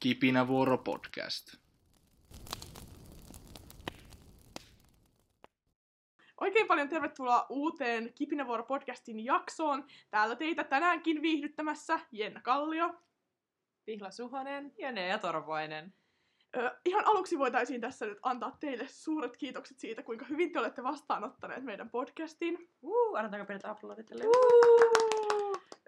Kipinävuoro podcast. Oikein paljon tervetuloa uuteen Kipinävuoro podcastin jaksoon. Täällä teitä tänäänkin viihdyttämässä Jenna Kallio. Pihla Suhonen ja Nea Torvoinen. Ö, ihan aluksi voitaisiin tässä nyt antaa teille suuret kiitokset siitä, kuinka hyvin te olette vastaanottaneet meidän podcastin. Uh, annetaanko pienet aplodit tälle?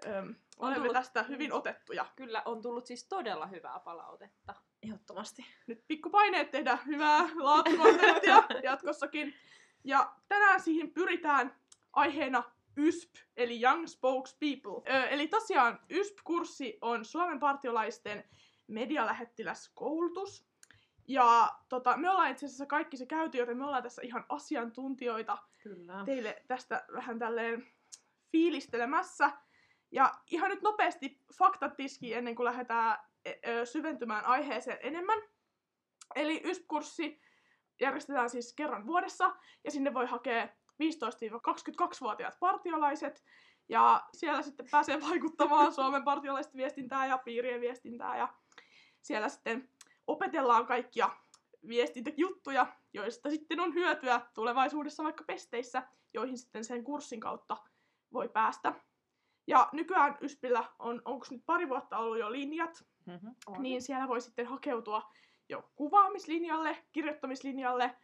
Ö, olemme tullut- tästä hyvin otettuja. Kyllä, on tullut siis todella hyvää palautetta. Ehdottomasti. Nyt pikku-paineet tehdä hyvää laatukontenttia jatkossakin. Ja tänään siihen pyritään aiheena YSP, eli Young Spokespeople. Ö, eli tosiaan YSP-kurssi on Suomen partiolaisten medialähettiläskoulutus. Ja tota, me ollaan itse asiassa kaikki se käyty, joten me ollaan tässä ihan asiantuntijoita Kyllä. teille tästä vähän tälleen fiilistelemässä. Ja ihan nyt nopeasti faktat tiskiin ennen kuin lähdetään e- syventymään aiheeseen enemmän. Eli YSP-kurssi järjestetään siis kerran vuodessa ja sinne voi hakea 15-22-vuotiaat partiolaiset. Ja siellä sitten pääsee vaikuttamaan Suomen partiolaisten viestintää ja piirien viestintää. Ja siellä sitten opetellaan kaikkia viestintäjuttuja, joista sitten on hyötyä tulevaisuudessa vaikka pesteissä, joihin sitten sen kurssin kautta voi päästä. Ja nykyään Yspillä on, onko nyt pari vuotta ollut jo linjat, Mm-hmm. niin siellä voi sitten hakeutua jo kuvaamislinjalle, kirjoittamislinjalle,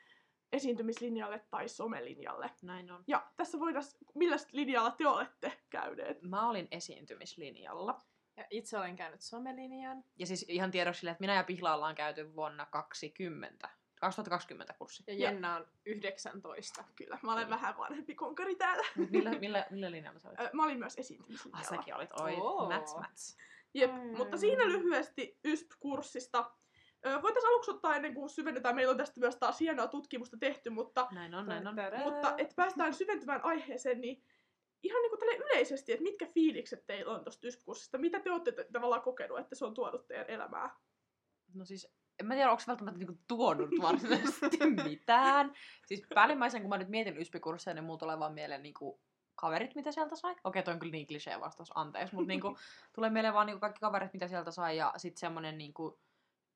esiintymislinjalle tai somelinjalle. Näin on. Ja tässä voidaan, millä linjalla te olette käyneet? Mä olin esiintymislinjalla. Ja itse olen käynyt somelinjan. Ja siis ihan tiedoksi sille, että minä ja Pihla ollaan käyty vuonna 20, 2020 kurssi. Ja Jenna on 19. Kyllä, mä olen vähän vanhempi konkari täällä. Millä, millä, millä linjalla sä olit? Mä olin myös Ah, esiintymislinjalla. säkin olit. Oi, Oo. mats mats. Jep, Mm. mutta siinä lyhyesti YSP-kurssista. Voitaisiin aluksi ottaa ennen kuin syvennetään, meillä on tästä myös taas hienoa tutkimusta tehty, mutta, Näin on, näin on. Mutta että päästään syventymään aiheeseen, niin ihan niin kuin tälle yleisesti, että mitkä fiilikset teillä on tuosta YSP-kurssista? Mitä te olette tavallaan kokenut, että se on tuonut teidän elämää? No siis, en mä tiedä, onko välttämättä niinku tuonut varsinaisesti mitään. Siis päällimmäisen, kun mä nyt mietin YSP-kursseja, niin mulla tulee vaan mieleen niinku kaverit, mitä sieltä sai. Okei, toi on kyllä niin klisee vastaus, anteeksi. Mutta niinku, tulee mieleen vaan niinku kaikki kaverit, mitä sieltä sai. Ja sitten semmonen niinku,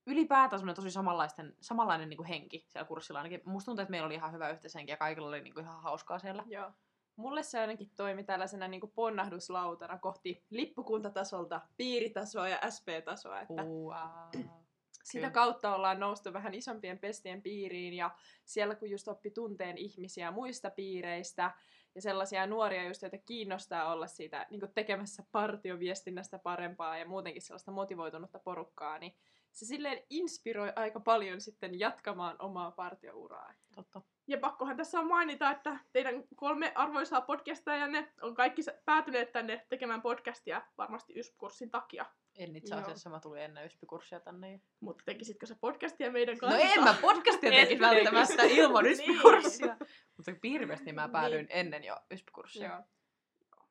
ylipäätään semmonen tosi samanlaisten, samanlainen niinku henki siellä kurssilla ainakin. Musta tuntuu, että meillä oli ihan hyvä yhteishenki ja kaikilla oli niinku ihan hauskaa siellä. Joo. Mulle se ainakin toimi tällaisena niin ponnahduslautana kohti lippukuntatasolta piiritasoa ja SP-tasoa. Että Wow. Sitä kautta ollaan noustu vähän isompien pestien piiriin ja siellä kun just oppi tunteen ihmisiä muista piireistä ja sellaisia nuoria just, joita kiinnostaa olla siitä niin tekemässä partioviestinnästä parempaa ja muutenkin sellaista motivoitunutta porukkaa, niin se silleen inspiroi aika paljon sitten jatkamaan omaa partiouraa. Totta. Ja pakkohan tässä on mainita, että teidän kolme arvoisaa podcastajanne on kaikki päätyneet tänne tekemään podcastia varmasti YSP-kurssin takia. En itse Joo. asiassa, mä tulin ennen YSP-kurssia tänne. Mutta tekisitkö sä podcastia meidän No kanssa? en mä podcastia tekisi välttämättä ilman Niin. YSP-kurssia. Mutta piirivesti niin mä päädyin Niin. ennen jo YSP-kurssia. Joo.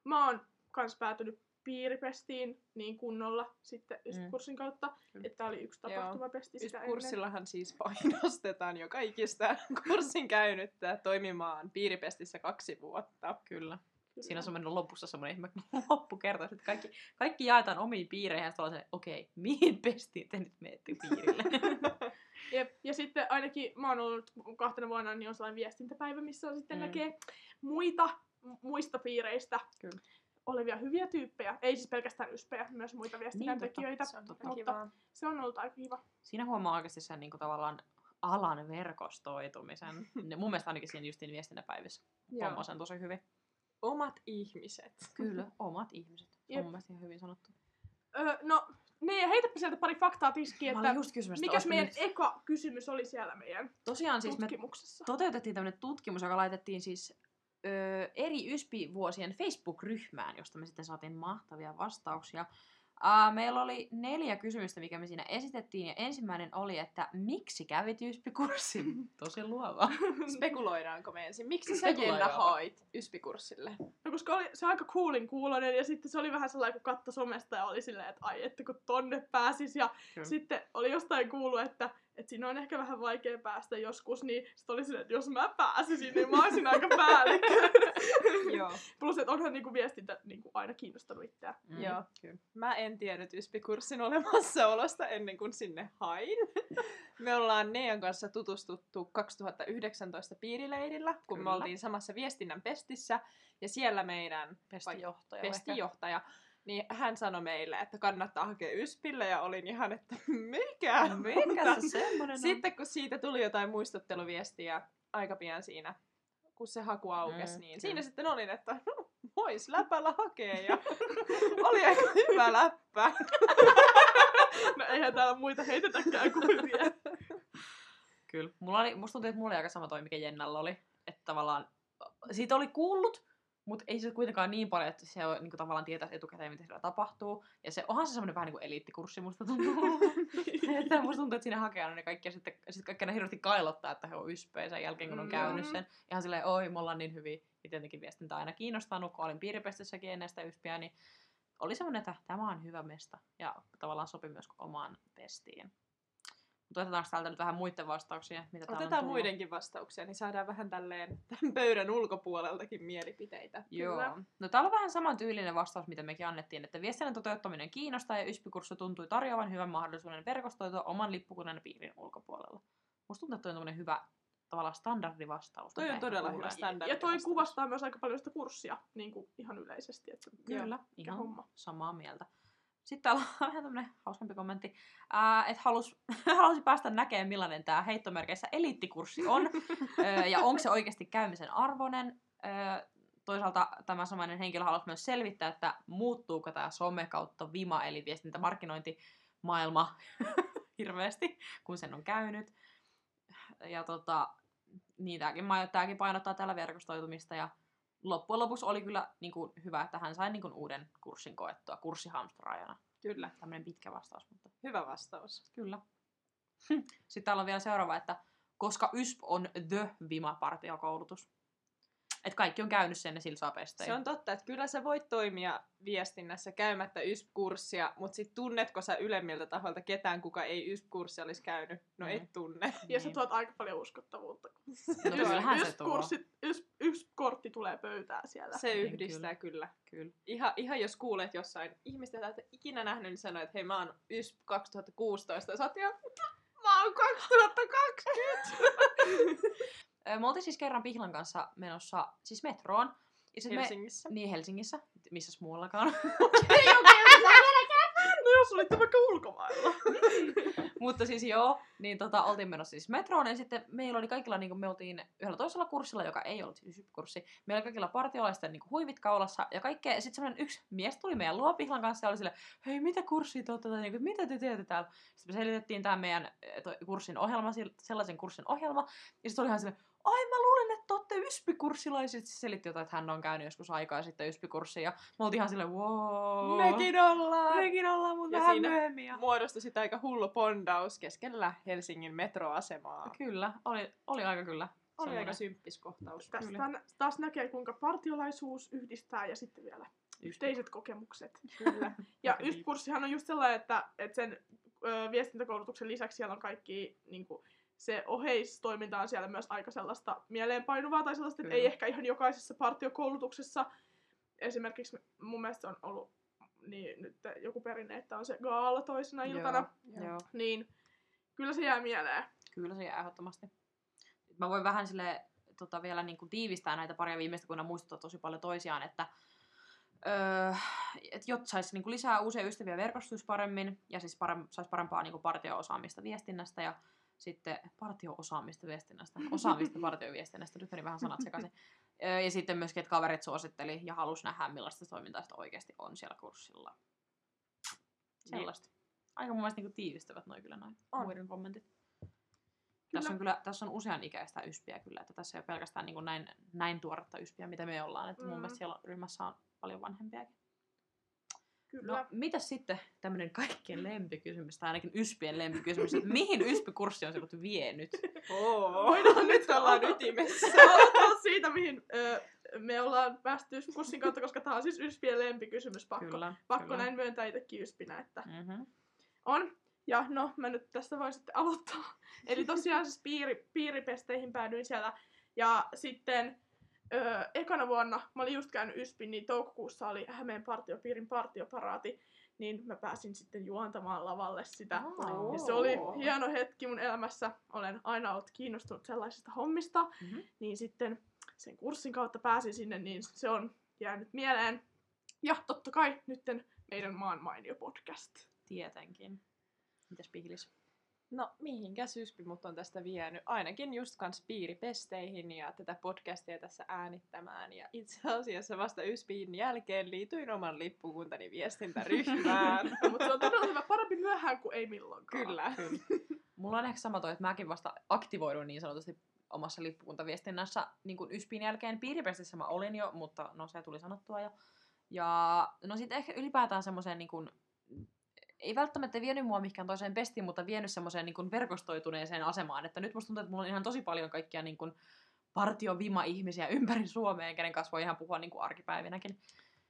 Mä oon kans päätynyt piiripestiin niin kunnolla sitten YSP-kurssin kautta, Kyllä. että tää oli yksi Joo. tapahtumapesti sitä ennen. kurssillahan siis painostetaan jo kaikista kurssin käynyttä toimimaan piiripestissä kaksi vuotta. Kyllä. Kyllä. Siinä on semmoinen lopussa semmoinen ihme loppukerta, että kaikki, kaikki jaetaan omiin piireihin ja sitten okei, okay, mihin pestiin te nyt menette piirille? Jep. Ja sitten ainakin mä oon ollut kahtena vuonna, niin on sellainen viestintäpäivä, missä on sitten Mm. mm. näkee muita mu- muista piireistä Kyllä. Olevia hyviä tyyppejä. Ei siis pelkästään yspejä, myös muita viestinnän Niin, totta. Se on totta Mutta se on ollut aika kiva. Siinä huomaa oikeasti sen niin kuin, tavallaan alan verkostoitumisen. Ne, mun mielestä ainakin siinä justiin viestinnäpäivissä Joo. homma sen tosi hyvin. Omat ihmiset. Kyllä, omat ihmiset. Jep. mun mielestä ihan hyvin sanottu. Öö, no, niin, heitäpä sieltä pari faktaa tiskiin, Mä että olisiko meidän nyt- eka kysymys oli siellä meidän Tosiaan siis me tutkimuksessa? toteutettiin tämmöinen tutkimus, joka laitettiin siis ö, eri YSPI-vuosien Facebook-ryhmään, josta me sitten saatiin mahtavia vastauksia. Uh, meillä oli neljä kysymystä, mikä me siinä esitettiin, ja ensimmäinen oli, että miksi kävit YSPI-kurssin? Tosi luova. Spekuloidaanko me ensin? Miksi sä Jenna hoit YSPI-kurssille? No koska oli, se aika coolin kuulonen ja sitten se oli vähän sellainen, kun katto somesta ja oli silleen, että ai, että kun tonne pääsis ja Kyllä. sitten oli jostain kuullut, että, että siinä on ehkä vähän vaikea päästä joskus, niin sit oli silleen, että jos mä pääsisin, niin mä olisin aika päällikkö. Joo. Plus, että onhan niinku viestintä niinku aina kiinnostanut itseä. Mm, Joo. Kyllä. Mä en tiennyt YSPI-kurssin olemassaolosta ennen kuin sinne hain. Me ollaan Nean kanssa tutustuttu 2019 piirileirillä, kun Kyllä. me oltiin samassa viestinnän pestissä. Ja siellä meidän Pestijohtaja. pestijohtaja, niin hän sanoi meille, että kannattaa hakea YSPille ja olin ihan, että mikä? Mikä se semmonen on? Sitten kun siitä tuli jotain muistutteluviestiä aika pian siinä, kun se haku aukesi, Mm, niin kyllä. siinä sitten olin, että no, vois läpällä hakea ja oli aika hyvä läppä. No eihän täällä muita heitetäkään kuin vielä. Kyllä. Mulla oli, musta tuntuu, että mulla oli aika sama toi, mikä Jennalla oli. Että tavallaan siitä oli kuullut, mutta ei se kuitenkaan niin paljon, että se on, niin kuin, tavallaan tietää etukäteen, mitä siellä tapahtuu. Ja se onhan se semmoinen vähän niin kuin eliittikurssi, musta tuntuu. että musta tuntuu, että siinä hakee aina ne kaikki, ja sitten, sitten kaikki aina hirveästi kailottaa, että he on yspejä sen jälkeen, kun on Mm. käynyt sen. Ihan silleen, oi, me ollaan niin hyviä. Ja tietenkin viestintä aina kiinnostanut, kun olin piiripestissäkin ennen sitä yspiä, niin oli semmoinen, että tämä on hyvä mesta. Ja tavallaan sopi myös omaan pestiin. Mutta otetaanko täältä nyt vähän muiden vastauksia? Mitä Otetaan muidenkin vastauksia, niin saadaan vähän tälleen tämän pöydän ulkopuoleltakin mielipiteitä. Joo. Kyllä. No täällä on vähän saman tyylinen vastaus, mitä mekin annettiin, että viestinnän toteuttaminen kiinnostaa ja YSPI-kurssi tuntui tarjoavan hyvän mahdollisuuden verkostoitua oman lippukunnan piirin ulkopuolella. Musta tuntuu, että toi on hyvä tavallaan standardivastaus. Toi on todella hyvä standardi. Ja toi kuvastaa myös aika paljon sitä kurssia niin kuin ihan yleisesti. Että Kyllä, ihan homma. samaa mieltä. Sitten täällä on vähän tämmönen hauskempi kommentti, että halus, halusi päästä näkemään, millainen tämä heittomerkeissä eliittikurssi on, ja onko se oikeasti käymisen arvoinen. Toisaalta tämä samainen henkilö halusi myös selvittää, että muuttuuko tämä some kautta vima, eli viestintämarkkinointimaailma hirveästi, kun sen on käynyt. Ja tota, niin tämäkin, tämäkin painottaa täällä verkostoitumista ja loppujen lopuksi oli kyllä niin kuin, hyvä, että hän sai niin kuin, uuden kurssin koettua kurssihamstraajana. Kyllä, Tämmöinen pitkä vastaus, mutta hyvä vastaus. kyllä. Sitten täällä on vielä seuraava, että koska YSP on the Vima-partiokoulutus. Että kaikki on käynyt sen ja sillä saa pestejä. Se on totta, että kyllä sä voit toimia viestinnässä käymättä YSP-kurssia, mutta sit tunnetko sä ylemmiltä taholta ketään, kuka ei YSP-kurssia olisi käynyt? No Mm. et tunne. Ja sä Niin. tuot aika paljon uskottavuutta. No kyllähän se yksi, tuo. kurssi, yksi, yksi kortti tulee pöytään siellä. Se Niin, yhdistää kyllä. Kyllä. Ihan, ihan jos kuulet jossain ihmistä, jota et ikinä nähnyt, niin sanoo, että hei mä oon YSP 2016. Ja sä oot ihan, mä oon 2020. Me oltiin siis kerran Pihlan kanssa menossa siis metroon. Ja sit Helsingissä. Me, niin Helsingissä, missäs muuallakaan. No jos olitte vaikka ulkomailla. Mutta siis joo, niin tota, oltiin menossa siis metroon ja sitten meillä oli kaikilla, niin me oltiin yhdellä toisella kurssilla, joka ei ollut siis kurssi. Meillä oli kaikilla partiolaisten niin huivit kaulassa ja kaikkea. Sitten semmoinen yksi mies tuli meidän luo Pihlan kanssa ja oli sille, hei mitä kurssia te tai niin kuin, mitä te teette täällä? Sitten me selitettiin tämän meidän toi kurssin ohjelma, sellaisen kurssin ohjelma. Ja sitten oli ihan silleen, ai mä luulen, että te olette YSPI-kurssilaiset. Sitten selitti jotain, että hän on käynyt joskus aikaa sitten YSPI-kurssia. Ja me oltiin ihan silleen, wow. Mekin ollaan. Mekin ollaan, mutta Ja vähän siinä myöhemmin. Ja... Muodostui sitä aika hullu pondaus keskellä Helsingin metroasemaa. Kyllä, oli, oli aika kyllä. Oli aika symppis kohtaus. Tästä taas näkee, kuinka partiolaisuus yhdistää ja sitten vielä yhteiset kokemukset. Kyllä. Ja Aika YSP-kurssihan on just sellainen, että, että sen ö, viestintäkoulutuksen lisäksi siellä on kaikki niin kuin, se oheistoiminta on siellä myös aika sellaista mieleenpainuvaa tai sellaista, että Kyllä. ei ehkä ihan jokaisessa partiokoulutuksessa. Esimerkiksi mun mielestä on ollut niin, nyt joku perinne, että on se gaala toisena iltana. Joo, joo. Niin kyllä se jää mieleen. Kyllä se jää ehdottomasti. Mä voin vähän sille tota, vielä niin kuin tiivistää näitä paria viimeistä, kun ne muistuttaa tosi paljon toisiaan, että öö, et jotta saisi niin kuin lisää uusia ystäviä verkostuisi paremmin ja siis parem, saisi parempaa niin kuin partio-osaamista viestinnästä ja sitten partio-osaamista viestinnästä, osaamista partioviestinnästä, nyt meni vähän sanat sekaisin. Ja sitten myöskin, että kaverit suositteli ja halusi nähdä, millaista toimintaa sitä oikeasti on siellä kurssilla. Sellaista. Aika mun mielestä niin tiivistävät noin kyllä noin On. muiden kommentit. Tässä on, kyllä, tässä on usean ikäistä yspiä kyllä, että tässä ei ole pelkästään niin kuin näin, näin tuoretta yspiä, mitä me ollaan. Että mun Mm. mielestä siellä ryhmässä on paljon vanhempiakin. Kyllä. No, mitäs sitten tämmöinen kaikkien lempikysymys, tai ainakin yspien lempikysymys, että mihin yspikurssi on sinut vienyt? Oo. Voidaan nyt nyt ollaan ytimessä. Aloitetaan siitä, mihin ö, me ollaan päästy YSP-kurssin kautta, koska tämä on siis YSPien lempikysymys. Pakko, Kyllä, pakko kyllä. näin myöntää itsekin YSPinä, että Mm-hmm. on. Ja no, mä nyt tästä voin sitten aloittaa. Eli tosiaan siis piiri, piiripesteihin päädyin siellä. Ja sitten öö, ekana vuonna, mä olin just käynyt Yspin, niin toukokuussa oli Hämeen partiopiirin partioparaati. Niin mä pääsin sitten juontamaan lavalle sitä. Oo. Ja se oli hieno hetki mun elämässä. Olen aina ollut kiinnostunut sellaisista hommista. Mhm. Niin sitten sen kurssin kautta pääsin sinne, niin se on jäänyt mieleen. Ja totta kai nytten meidän maan mainio podcast. Tietenkin. Mitäs Pihlis? No, mihinkä Syspi mut on tästä vienyt? Ainakin just kans piiripesteihin ja tätä podcastia tässä äänittämään. Ja itse asiassa vasta Yspin jälkeen liityin oman lippukuntani viestintäryhmään. Mutta se on todella hyvä. Parempi myöhään kuin ei milloinkaan. Kyllä. Mulla on ehkä sama toi, että mäkin vasta aktivoidun niin sanotusti omassa lippukuntaviestinnässä niin kuin Yspin jälkeen. Piiripestissä mä olin jo, mutta no se tuli sanottua jo. Ja no sitten ehkä ylipäätään semmoiseen niin kuin, ei välttämättä vienyt mua mihinkään toiseen pestiin, mutta vienyt semmoiseen niin verkostoituneeseen asemaan. Että nyt musta tuntuu, että mulla on ihan tosi paljon kaikkia niin kuin partiovima-ihmisiä ympäri Suomea, kenen kanssa voi ihan puhua niin kuin arkipäivinäkin.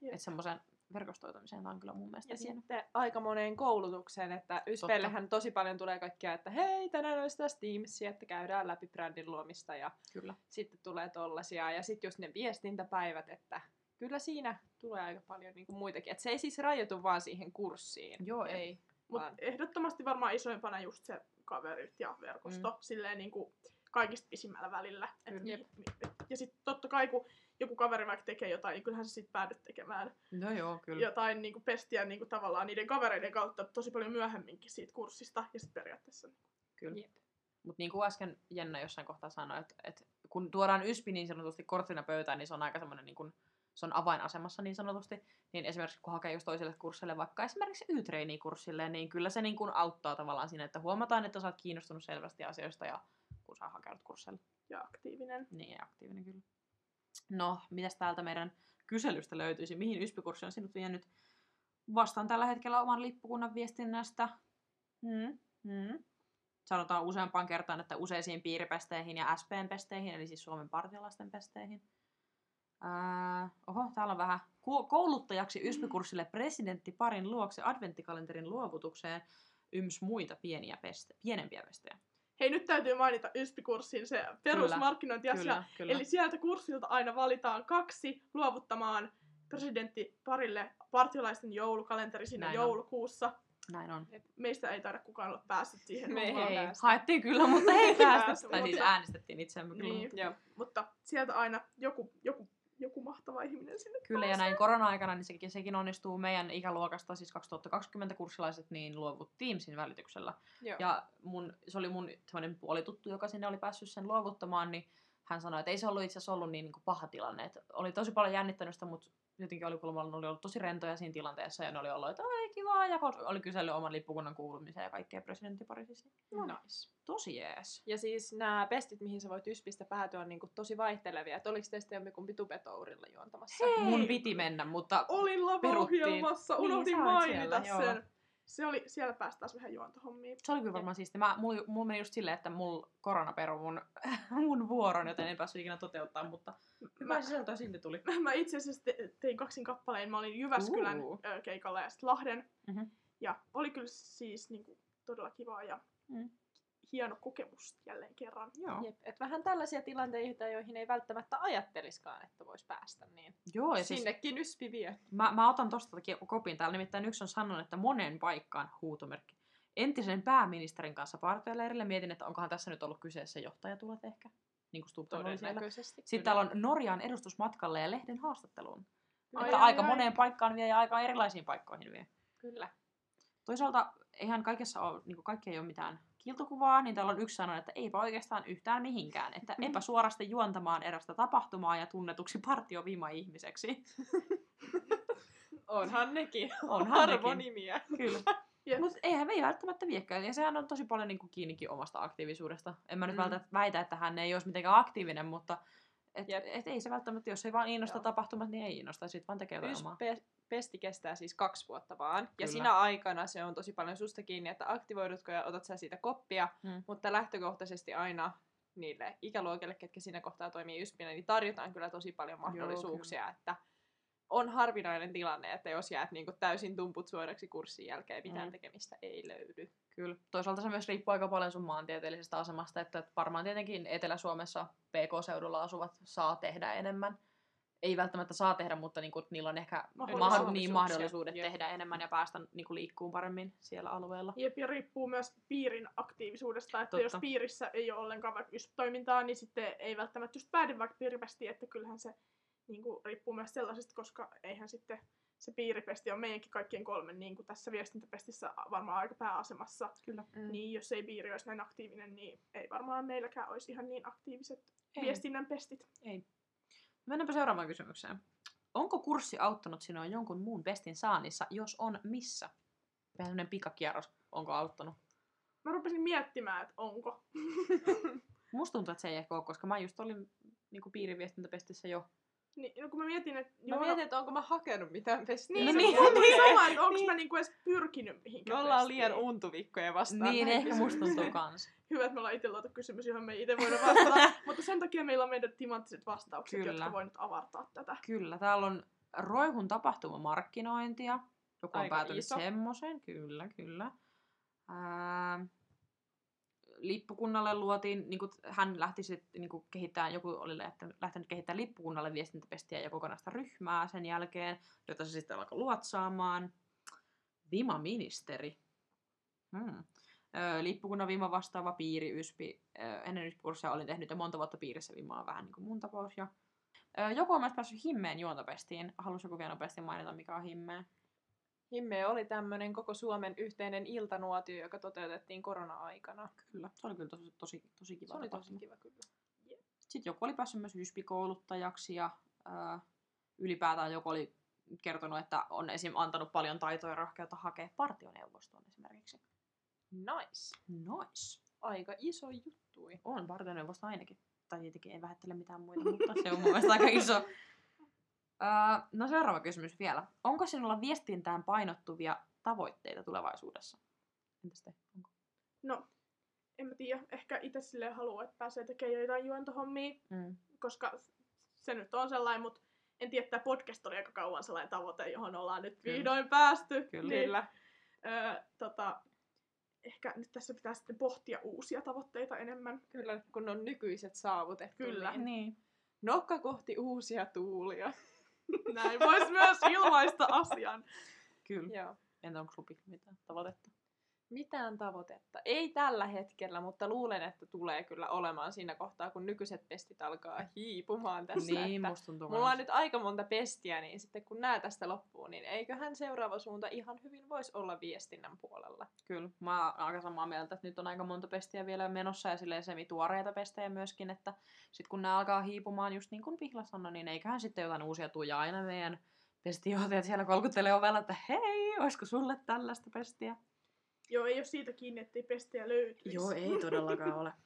Että semmoiseen verkostoitumiseen tämä on kyllä mun mielestä Ja hieno. sitten aika moneen koulutukseen, että Yspeillähän tosi paljon tulee kaikkia, että hei, tänään olisi tässä Teamsia, että käydään läpi brändin luomista ja Kyllä. sitten tulee tollasia. Ja sitten just ne viestintäpäivät, että kyllä siinä tulee aika paljon niin kuin muitakin. Että se ei siis rajoitu vaan siihen kurssiin. Joo, ei. Mutta Vaan- ehdottomasti varmaan isoimpana just se kaverit ja verkosto. Mm. Silleen niin kuin kaikista pisimmällä välillä. Et mi, mi, ja sitten totta kai kun joku kaveri vaikka tekee jotain, niin kyllähän sä sit päädyt tekemään No joo, kyllä. jotain niin kuin pestiä niin kuin tavallaan niiden kavereiden kautta tosi paljon myöhemminkin siitä kurssista. Ja sitten periaatteessa Kyllä. Jep. Mutta niin kuin äsken Jenna jossain kohtaa sanoi, että, että kun tuodaan yspi niin sanotusti korttina pöytään, niin se on aika semmoinen niin kuin, se on avainasemassa niin sanotusti, niin esimerkiksi kun hakee just toiselle kurssille, vaikka esimerkiksi Y-trainee-kurssille, niin kyllä se niin kuin auttaa tavallaan siinä, että huomataan, että sä oot kiinnostunut selvästi asioista ja kun sä hakeudut kurssille. ja aktiivinen. Niin, aktiivinen kyllä. No, mitäs täältä meidän kyselystä löytyisi? Mihin YSPI-kurssi on sinut vienyt? Vastaan tällä hetkellä oman lippukunnan viestinnästä. Hmm. Hmm. Sanotaan useampaan kertaan, että useisiin piiripesteihin ja SPN-pesteihin, eli siis Suomen partiolaisten pesteihin. Oho, täällä on vähän kouluttajaksi YSPI-kurssille presidentti parin luokse adventtikalenterin luovutukseen yms muita pieniä peste, pienempiä pestejä. Hei, nyt täytyy mainita YSPI-kurssin se perusmarkkinointiasia. Kyllä, kyllä. Eli sieltä kurssilta aina valitaan kaksi luovuttamaan presidentti parille partiolaisten joulukalenteri siinä Näin on. joulukuussa. Näin on. Meistä ei taida kukaan olla päässyt siihen. Me ei päästä. haettiin kyllä, mutta ei päästä. päästy, tai siis äänestettiin itseämme kyllä. Niin. Joo. Mutta sieltä aina joku, joku, joku mahtava ihminen sinne Kyllä, ja pääsee. näin korona-aikana niin sekin, sekin onnistuu meidän ikäluokasta, siis 2020 kurssilaiset, niin luovut Teamsin välityksellä. Joo. Ja mun, se oli mun semmoinen puolituttu, joka sinne oli päässyt sen luovuttamaan, niin hän sanoi, että ei se ollut itse asiassa ollut niin, niin kuin paha tilanne. Että oli tosi paljon jännittänyt sitä, mutta jotenkin oli kuulemma ne oli ollut tosi rentoja siinä tilanteessa, ja ne oli ollut, että oi kivaa, ja oli kysellyt oman lippukunnan kuulumisen ja kaikkea presidenttiparisissa. No. Nice. Tosi jees. Ja siis nämä pestit, mihin sä voit Yspistä päätyä, on niinku tosi vaihtelevia. Että oliko teistä jompikumpi tupetourilla juontamassa? Hei! Mun piti mennä, mutta Olin lava-ohjelmassa, Niin, unohdin olit mainita siellä, joo. Se oli, siellä pääsi taas vähän juontohommiin. Se oli kyllä varmaan siisti. Mä, mulla, mulla meni just silleen, että mulla korona peru mun, mun vuoron, joten en päässyt ikinä toteuttaa, mutta Mä, hyvä sisältöä silti tuli. mä itse asiassa te, tein kaksin kappaleen. Mä olin Jyväskylän ö, keikalla ja sitten Lahden. Mhm. Ja oli kyllä siis niinku, todella kivaa ja Mm. Hieno kokemus jälleen kerran. Joo. Jep, et vähän tällaisia tilanteita, joihin ei välttämättä ajatteliskaan, että vois päästä, niin Joo, ja siis sinnekin Yspi vie. mä, mä otan tosta kopin täällä, nimittäin yksi on sanonut, että monen paikkaan huutomerkki. Entisen pääministerin kanssa partioleirille mietin, että onkohan tässä nyt ollut kyseessä johtajatulet ehkä. Niin kuin Stubb. Sitten täällä on Norjaan edustusmatkalle ja lehden haastatteluun. Ai, että ai, aika ai. moneen paikkaan vie ja aika erilaisiin paikkoihin vie. Kyllä. Toisaalta eihän kaikessa ole, niin kaikki ei ole mitään kiltokuvaa, niin täällä on yksi sanonut, että eipä oikeastaan yhtään mihinkään. Että epäsuorasti juontamaan erästä tapahtumaa ja tunnetuksi partiovima-ihmiseksi. Onhan nekin. Onhan nekin. Arvonimiä. Kyllä. Jep. Mutta eihän me ei välttämättä viekään. Ja sehän on tosi paljon niin kuin kiinnikin omasta aktiivisuudesta. En mä nyt Mm. mm. väitä, että hän ei olisi mitenkään aktiivinen, mutta et, Jep. et ei se välttämättä, jos ei vaan innosta Joo. tapahtumat, niin ei innosta. Sitten vaan tekee jotain omaa. Yspe- pesti kestää siis kaksi vuotta vaan. Ja Kyllä. sinä aikana se on tosi paljon susta kiinni, että aktivoidutko ja otat sä siitä koppia. Mm. Mutta lähtökohtaisesti aina niille ikäluokille, ketkä siinä kohtaa toimii Yspinä, niin tarjotaan kyllä tosi paljon mahdollisuuksia. että on harvinainen tilanne, että jos jäät niinku täysin tumput suoraksi kurssin jälkeen, mitään Mm. tekemistä ei löydy. Kyllä. Toisaalta se myös riippuu aika paljon sun maantieteellisestä asemasta, että varmaan tietenkin Etelä-Suomessa PK-seudulla asuvat saa tehdä enemmän. Ei välttämättä saa tehdä, mutta niin kuin, niillä on ehkä Mahdollisuuksia. mahd- niin mahdollisuudet Jep. tehdä enemmän ja päästä niin kuin, liikkuun paremmin siellä alueella. Jep, ja riippuu myös piirin aktiivisuudesta, että Totta. jos piirissä ei ole ollenkaan vaikka YSP-toimintaa, niin sitten ei välttämättä just päädy vaikka piiripestiin, että kyllähän se niin kuin, riippuu myös sellaisesta, koska eihän sitten se piiripesti on meidänkin kaikkien kolmen, niin kuin tässä viestintäpestissä varmaan aika pääasemassa. Kyllä. Mm. Niin jos ei piiri olisi näin aktiivinen, niin ei varmaan meilläkään olisi ihan niin aktiiviset Ei. viestinnän pestit. Ei. Mennäänpä seuraavaan kysymykseen. Onko kurssi auttanut sinua jonkun muun pestin saannissa? Jos on, missä? Vähän sellainen pikakierros. Onko auttanut? Mä rupesin miettimään, että onko. Musta tuntuu, että se ei ehkä ole, koska mä just olin niin kuin piiriviestintäpestissä jo. Niin, no kun mä mietin, että... Mä mietin, että onko mä hakenut mitään pestiä. Niin, No niin, niin, niin. sama, että onko Niin. mä niinku edes pyrkinyt mihinkään Me ollaan pestiin. liian untuvikkoja vastaan. Niin, ehkä musta tuntuu kans. Hyvä, että me ollaan itse luotu kysymys, johon me ei itse voida vastata. mutta sen takia meillä on meidän timanttiset vastaukset, Kyllä. jotka voi nyt avartaa tätä. Kyllä, täällä on Roihun tapahtumamarkkinointia, joka on Aika päätynyt iso. semmoiseen. Kyllä, kyllä. Ää, lippukunnalle luotiin, niin kuin hän lähti sitten niin kuin kehittämään, joku oli lähtenyt, lähtenyt kehittämään lippukunnalle viestintäpestiä ja kokonaista ryhmää sen jälkeen, jota se sitten alkoi luotsaamaan. Vima-ministeri. Hmm. Lippukunnan Vima vastaava piiri, YSPI. Ennen YSPI-kurssia olin tehnyt jo monta vuotta piirissä Vimaa, vähän niin kuin mun tapaus. Ja Joku on myös päässyt Himmeen juontopestiin. Haluaisi joku vielä nopeasti mainita, mikä on Himmeen? Himme oli tämmöinen koko Suomen yhteinen iltanuotio, joka toteutettiin korona-aikana. Kyllä, se oli kyllä tosi, tosi, tosi kiva Se oli tosi kiva kyllä. Sitten joku oli päässyt myös YSPI-kouluttajaksi ja ää, ylipäätään joku oli kertonut, että on esim. antanut paljon taitoa ja rohkeutta hakea partioneuvostoon esimerkiksi. Nice. Nice. Aika iso juttui. On partioneuvosto ainakin. Tai tietenkin ei vähättele mitään muita, mutta se on mun mielestä aika iso. Ää, no seuraava kysymys vielä. Onko sinulla viestintään painottuvia tavoitteita tulevaisuudessa? Entäs te? Onko? No, en mä tiedä. Ehkä itse silleen haluaa, että pääsee tekemään jotain juontohommia, Mm. koska se nyt on sellainen, mutta en tiedä, että tämä podcast oli aika kauan sellainen tavoite, johon ollaan nyt Kyllä. vihdoin päästy. Kyllä. Niin, Kyllä. Öö, tota, ehkä nyt tässä pitää sitten pohtia uusia tavoitteita enemmän. Kyllä, kun on nykyiset saavutettu. Kyllä. Niin. Niin. Nokka kohti uusia tuulia. Näin voisi myös ilmaista asian. Kyllä. Joo. Entä onko Rupi mitään tavoitetta? Mitään tavoitetta. Ei tällä hetkellä, mutta luulen, että tulee kyllä olemaan siinä kohtaa, kun nykyiset pestit alkaa hiipumaan tässä. niin, että tuntuu Mulla on nyt aika monta pestiä, niin sitten kun nää tästä loppuu, niin eiköhän seuraava suunta ihan hyvin voisi olla viestinnän puolella. Kyllä, mä oon aika samaa mieltä, että nyt on aika monta pestiä vielä menossa ja silleen semi-tuoreita pestejä myöskin, että sit kun nämä alkaa hiipumaan, just niin kuin Pihla sanoi, niin eiköhän sitten jotain uusia tuu ja aina meidän pestijohtajat siellä kolkuttelee ovella, että hei, olisiko sulle tällaista pestiä? Joo, ei ole siitä kiinni, ettei pestiä löytyisi. Joo, ei todellakaan ole.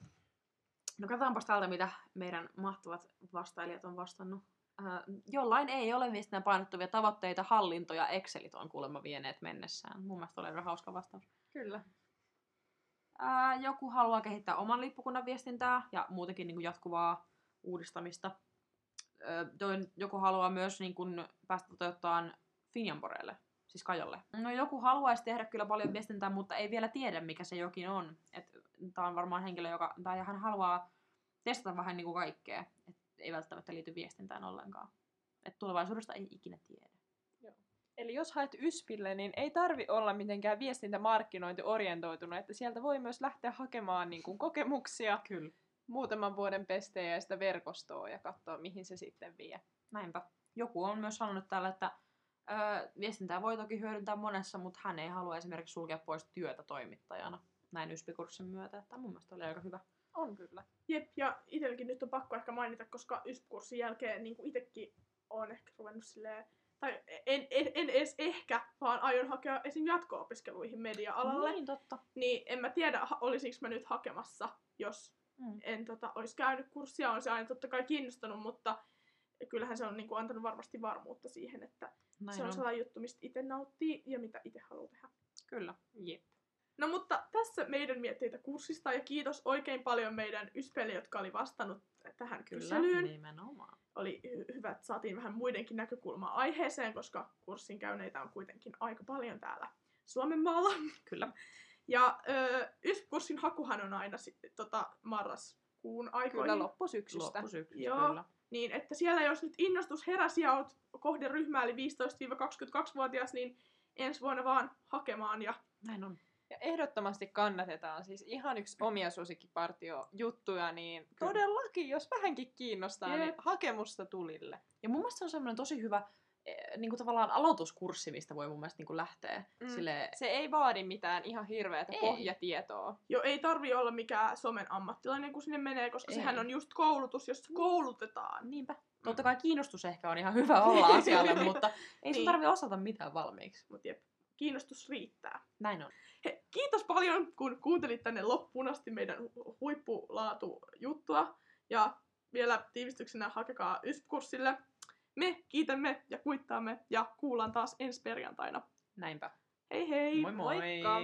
No katsotaanpas täältä, mitä meidän mahtavat vastailijat on vastannut. Äh, jollain ei ole viestinnän painottuvia tavoitteita, hallinto ja Excelit on kuulemma vieneet mennessään. Mun mielestä oli hauska vastaus. Kyllä. Ää, joku haluaa kehittää oman lippukunnan viestintää ja muutenkin niin kuin jatkuvaa uudistamista. Toin, joku haluaa myös niin kuin, päästä toteuttamaan Finjanboreelle, siis Kajolle. No joku haluaisi tehdä kyllä paljon viestintää, mutta ei vielä tiedä, mikä se jokin on. Tämä on varmaan henkilö, joka, tai hän haluaa testata vähän niin kuin kaikkea. Et ei välttämättä liity viestintään ollenkaan. Et tulevaisuudesta ei ikinä tiedä. Eli jos haet YSPille, niin ei tarvi olla mitenkään viestintämarkkinointi orientoitunut, että sieltä voi myös lähteä hakemaan niin kuin kokemuksia, Kyllä. muutaman vuoden pestejä ja sitä verkostoa ja katsoa, mihin se sitten vie. Näinpä. Joku on myös sanonut täällä, että ö, viestintää voi toki hyödyntää monessa, mutta hän ei halua esimerkiksi sulkea pois työtä toimittajana näin YSP-kurssin myötä. Että mun mielestä oli aika hyvä. On kyllä. Jep, ja itselläkin nyt on pakko ehkä mainita, koska YSP-kurssin jälkeen niin kuin itsekin olen ehkä ruvennut silleen, tai en, en, en edes ehkä, vaan aion hakea esim. jatko-opiskeluihin media-alalle. Niin, totta. Niin en mä tiedä, olisinko mä nyt hakemassa, jos Mm. en tota, olisi käynyt kurssia. On se aina totta kai kiinnostanut, mutta kyllähän se on niin kuin, antanut varmasti varmuutta siihen, että Näin se on on. sellainen juttu, mistä itse nauttii ja mitä itse haluaa tehdä. Kyllä. Jep. No mutta tässä meidän mietteitä kurssista ja kiitos oikein paljon meidän yspelle, jotka oli vastannut tähän Kyllä, kyselyyn. nimenomaan. Oli hy- hyvä, että saatiin vähän muidenkin näkökulmaa aiheeseen, koska kurssin käyneitä on kuitenkin aika paljon täällä Suomen maalla. Kyllä. Ja YSP-kurssin hakuhan on aina si- tota, marraskuun aikoihin. Kyllä loppusyksystä. Loppusyksystä, Joo. kyllä. Niin, että siellä jos nyt innostus heräsi ja oot kohderyhmä eli 15-22-vuotias, niin ensi vuonna vaan hakemaan ja Näin on. Ja ehdottomasti kannatetaan. Siis ihan yksi omia suosikkipartio-juttuja, niin todellakin, jos vähänkin kiinnostaa, niin Jep. hakemusta tulille. Ja mun mielestä se on semmoinen tosi hyvä niin kuin tavallaan aloituskurssi, mistä voi mun mielestä niin kuin lähteä. Mm. Mm. Sille, Se ei vaadi mitään ihan hirveätä Ei. pohjatietoa. jo ei tarvi olla mikään somen ammattilainen, kun sinne menee, koska Ei. sehän on just koulutus, jossa koulutetaan. niinpä. Totta kai kiinnostus ehkä on ihan hyvä olla asialle, mutta ei sun Niin. tarvi osata mitään valmiiksi. Mut jep, kiinnostus riittää. Näin on. He, kiitos paljon, kun kuuntelit tänne loppuun asti meidän hu- huippulaatujuttua. Ja vielä tiivistyksenä hakekaa YSP-kurssille. Me kiitämme ja kuittaamme ja kuullaan taas ensi perjantaina. Näinpä. Hei hei! Moi moi. Moikka!